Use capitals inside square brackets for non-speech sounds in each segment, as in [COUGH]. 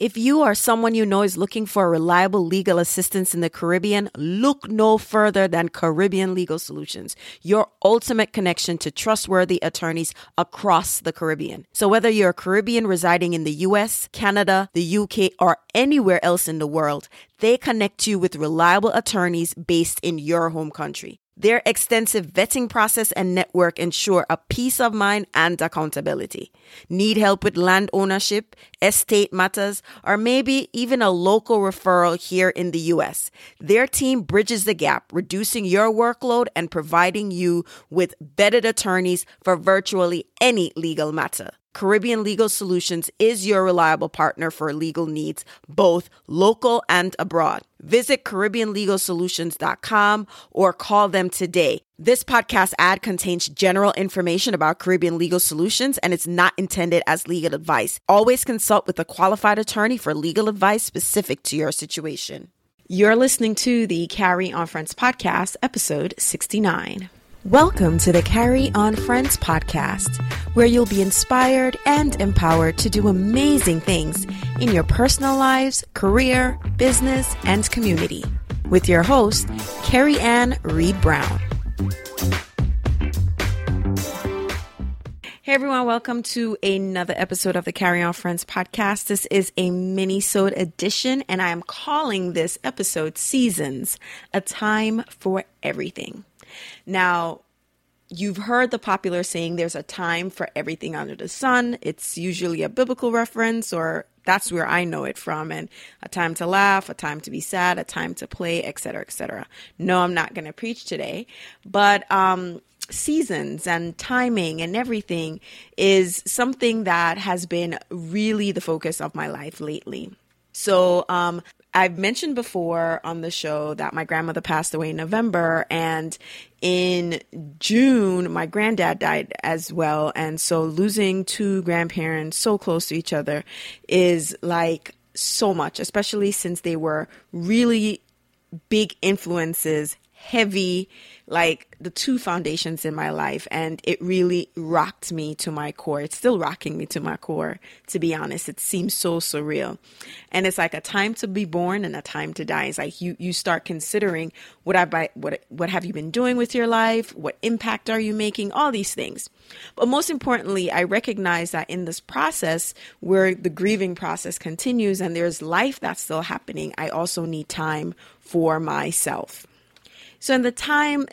If you or someone you know is looking for reliable legal assistance in the Caribbean, look no further than Caribbean Legal Solutions, your ultimate connection to trustworthy attorneys across the Caribbean. So whether you're a Caribbean residing in the US, Canada, the UK, or anywhere else in the world, they connect you with reliable attorneys based in your home country. Their extensive vetting process and network ensure a peace of mind and accountability. Need help with land ownership, estate matters, or maybe even a local referral here in the US? Their team bridges the gap, reducing your workload and providing you with vetted attorneys for virtually any legal matter. Caribbean Legal Solutions is your reliable partner for legal needs, both local and abroad. Visit CaribbeanLegalSolutions.com or call them today. This podcast ad contains general information about Caribbean Legal Solutions and it's not intended as legal advice. Always consult with a qualified attorney for legal advice specific to your situation. You're listening to the Carry on Friends podcast, episode 69. Welcome to the Carry On Friends podcast, where you'll be inspired and empowered to do amazing things in your personal lives, career, business, and community. With your host, Carrie Ann Reed Brown. Hey everyone, welcome to another episode of the Carry On Friends podcast. This is a mini-sode edition, and I am calling this episode Seasons, a time for everything. Now, you've heard the popular saying there's a time for everything under the sun. It's usually a biblical reference or that's where I know it from and a time to laugh, a time to be sad, a time to play, etc., etc. No, I'm not going to preach today, but um seasons and timing and everything is something that has been really the focus of my life lately. So, um, I've mentioned before on the show that my grandmother passed away in November, and in June, my granddad died as well. And so, losing two grandparents so close to each other is like so much, especially since they were really big influences, heavy like the two foundations in my life and it really rocked me to my core. It's still rocking me to my core to be honest. It seems so surreal. And it's like a time to be born and a time to die. It's like you you start considering what i what what have you been doing with your life? What impact are you making? All these things. But most importantly i recognize that in this process where the grieving process continues and there's life that's still happening i also need time for myself so in the time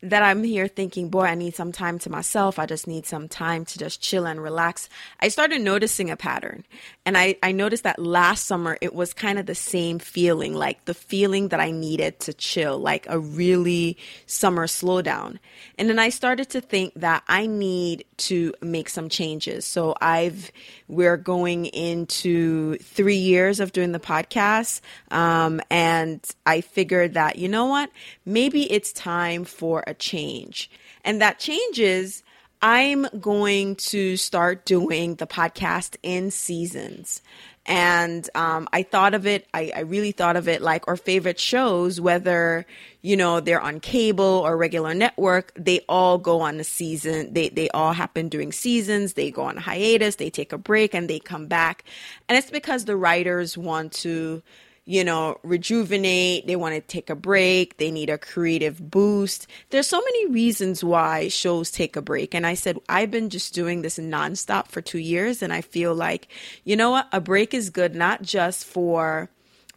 that I'm here thinking, boy, I need some time to myself. I just need some time to just chill and relax. I started noticing a pattern. And I, I noticed that last summer it was kind of the same feeling, like the feeling that I needed to chill, like a really summer slowdown. And then I started to think that I need to make some changes. So I've, we're going into three years of doing the podcast. Um, and I figured that, you know what? Maybe it's time for a change. And that change is I'm going to start doing the podcast in seasons. And um, I thought of it, I, I really thought of it like our favorite shows, whether, you know, they're on cable or regular network, they all go on a season. They, they all happen during seasons. They go on hiatus, they take a break, and they come back. And it's because the writers want to you know, rejuvenate, they want to take a break, they need a creative boost. There's so many reasons why shows take a break. And I said, I've been just doing this nonstop for two years, and I feel like, you know what, a break is good not just for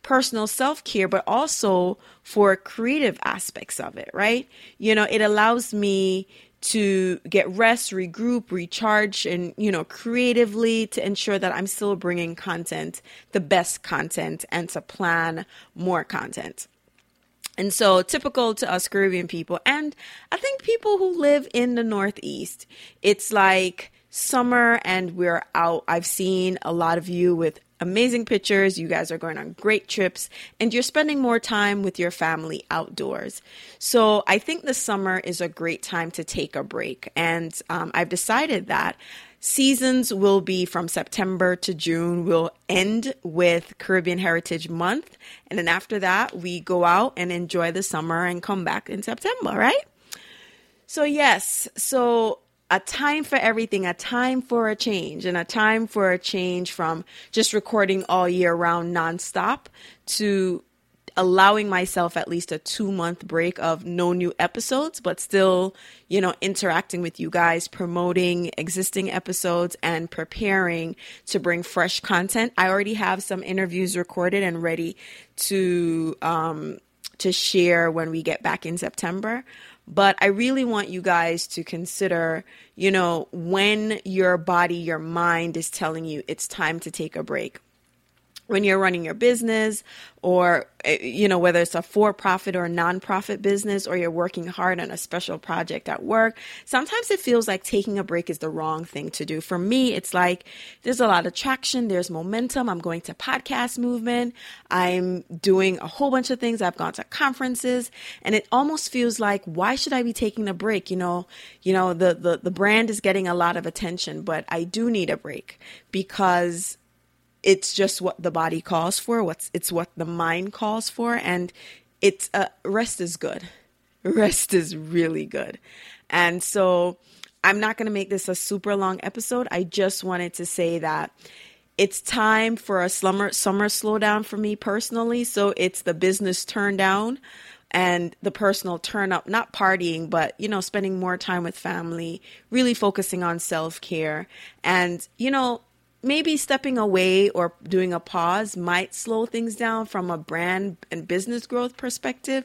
personal self care, but also for creative aspects of it, right? You know, it allows me to get rest, regroup, recharge, and, you know, creatively to ensure that I'm still bringing content, the best content, and to plan more content. And so, typical to us Caribbean people, and I think people who live in the Northeast, it's like summer and we're out. I've seen a lot of you with amazing pictures. You guys are going on great trips and you're spending more time with your family outdoors. So I think the summer is a great time to take a break. And um, I've decided that seasons will be from September to June. We'll end with Caribbean Heritage Month. And then after that, we go out and enjoy the summer and come back in September, right? So, yes. So, a time for everything, a time for a change, and a time for a change from just recording all year round nonstop to allowing myself at least a two month break of no new episodes, but still, you know, interacting with you guys, promoting existing episodes and preparing to bring fresh content. I already have some interviews recorded and ready to, um, to share when we get back in September. But I really want you guys to consider, you know, when your body, your mind is telling you it's time to take a break when you're running your business or eh, you know whether it's a for-profit or a non-profit business or you're working hard on a special project at work sometimes it feels like taking a break is the wrong thing to do. For me it's like there's a lot of traction there's momentum i'm going to podcast movement i'm doing a whole bunch of things i've gone to conferences and it almost feels like why should i be taking a break? You know you know the the, the brand is getting a lot of attention but i do need a break because it's just what the body calls for what's it's what the mind calls for and it's uh, rest is good. [LAUGHS] Rest is really good. And so i'm not going to make this a super long episode. I just wanted to say that it's time for a summer summer slowdown for me personally. So it's the business turn down and the personal turn up not partying but you know spending more time with family really focusing on self-care. And you know maybe stepping away or doing a pause might slow things down from a brand and business growth perspective,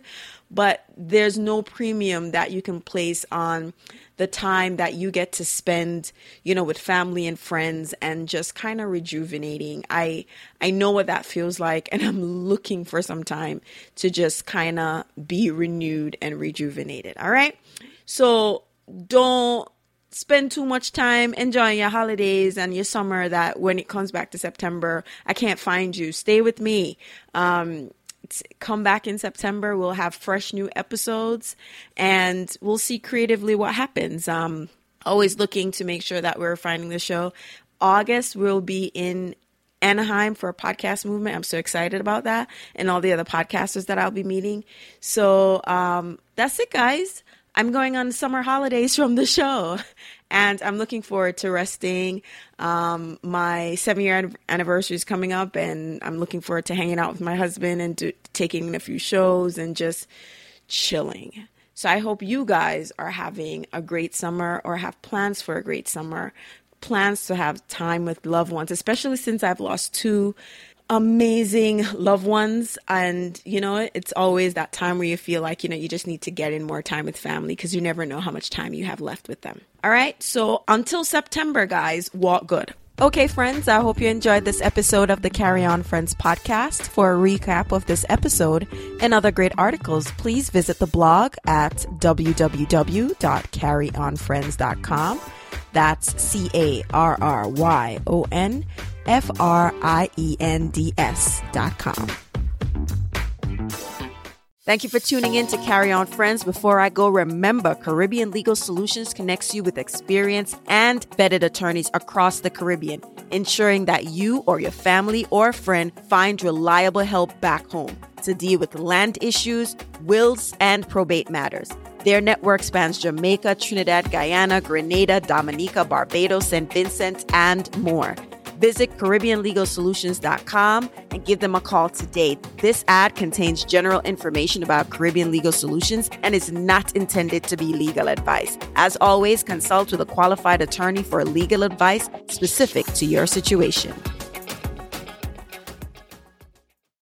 but there's no premium that you can place on the time that you get to spend, you know, with family and friends and just kind of rejuvenating. I I know what that feels like and [LAUGHS] I'm looking for some time to just kind of be renewed and rejuvenated. All right? So don't spend too much time enjoying your holidays and your summer that when it comes back to September, I can't find you. Stay with me. Um, come back in September. We'll have fresh new episodes and we'll see creatively what happens. Um, always looking to make sure that we're finding the show. August, we'll be in Anaheim for a podcast movement. I'm so excited about that and all the other podcasters that I'll be meeting. So um, that's it, guys. I'm going on summer holidays from the show, and I'm looking forward to resting. Um, my seven year anniversary is coming up, and I'm looking forward to hanging out with my husband and do, taking a few shows and just chilling. So I hope you guys are having a great summer or have plans for a great summer, plans to have time with loved ones, especially since I've lost two amazing loved ones and you know it's always that time where you feel like you know you just need to get in more time with family because you never know how much time you have left with them all right so until september guys walk good Okay, friends, I hope you enjoyed this episode of the Carry On Friends podcast. For a recap of this episode and other great articles, please visit the blog at www.carryonfriends.com. That's C A R R Y O N F R I E N D S dot com. Thank you for tuning in to Carry On Friends. Before I go, remember Caribbean Legal Solutions connects you with experienced and vetted attorneys across the Caribbean, ensuring that you or your family or friend find reliable help back home to deal with land issues, wills, and probate matters. Their network spans Jamaica, Trinidad, Guyana, Grenada, Dominica, Barbados, St. Vincent, and more. Visit CaribbeanLegalSolutions.com and give them a call today. This ad contains general information about Caribbean Legal Solutions and is not intended to be legal advice. As always, consult with a qualified attorney for legal advice specific to your situation.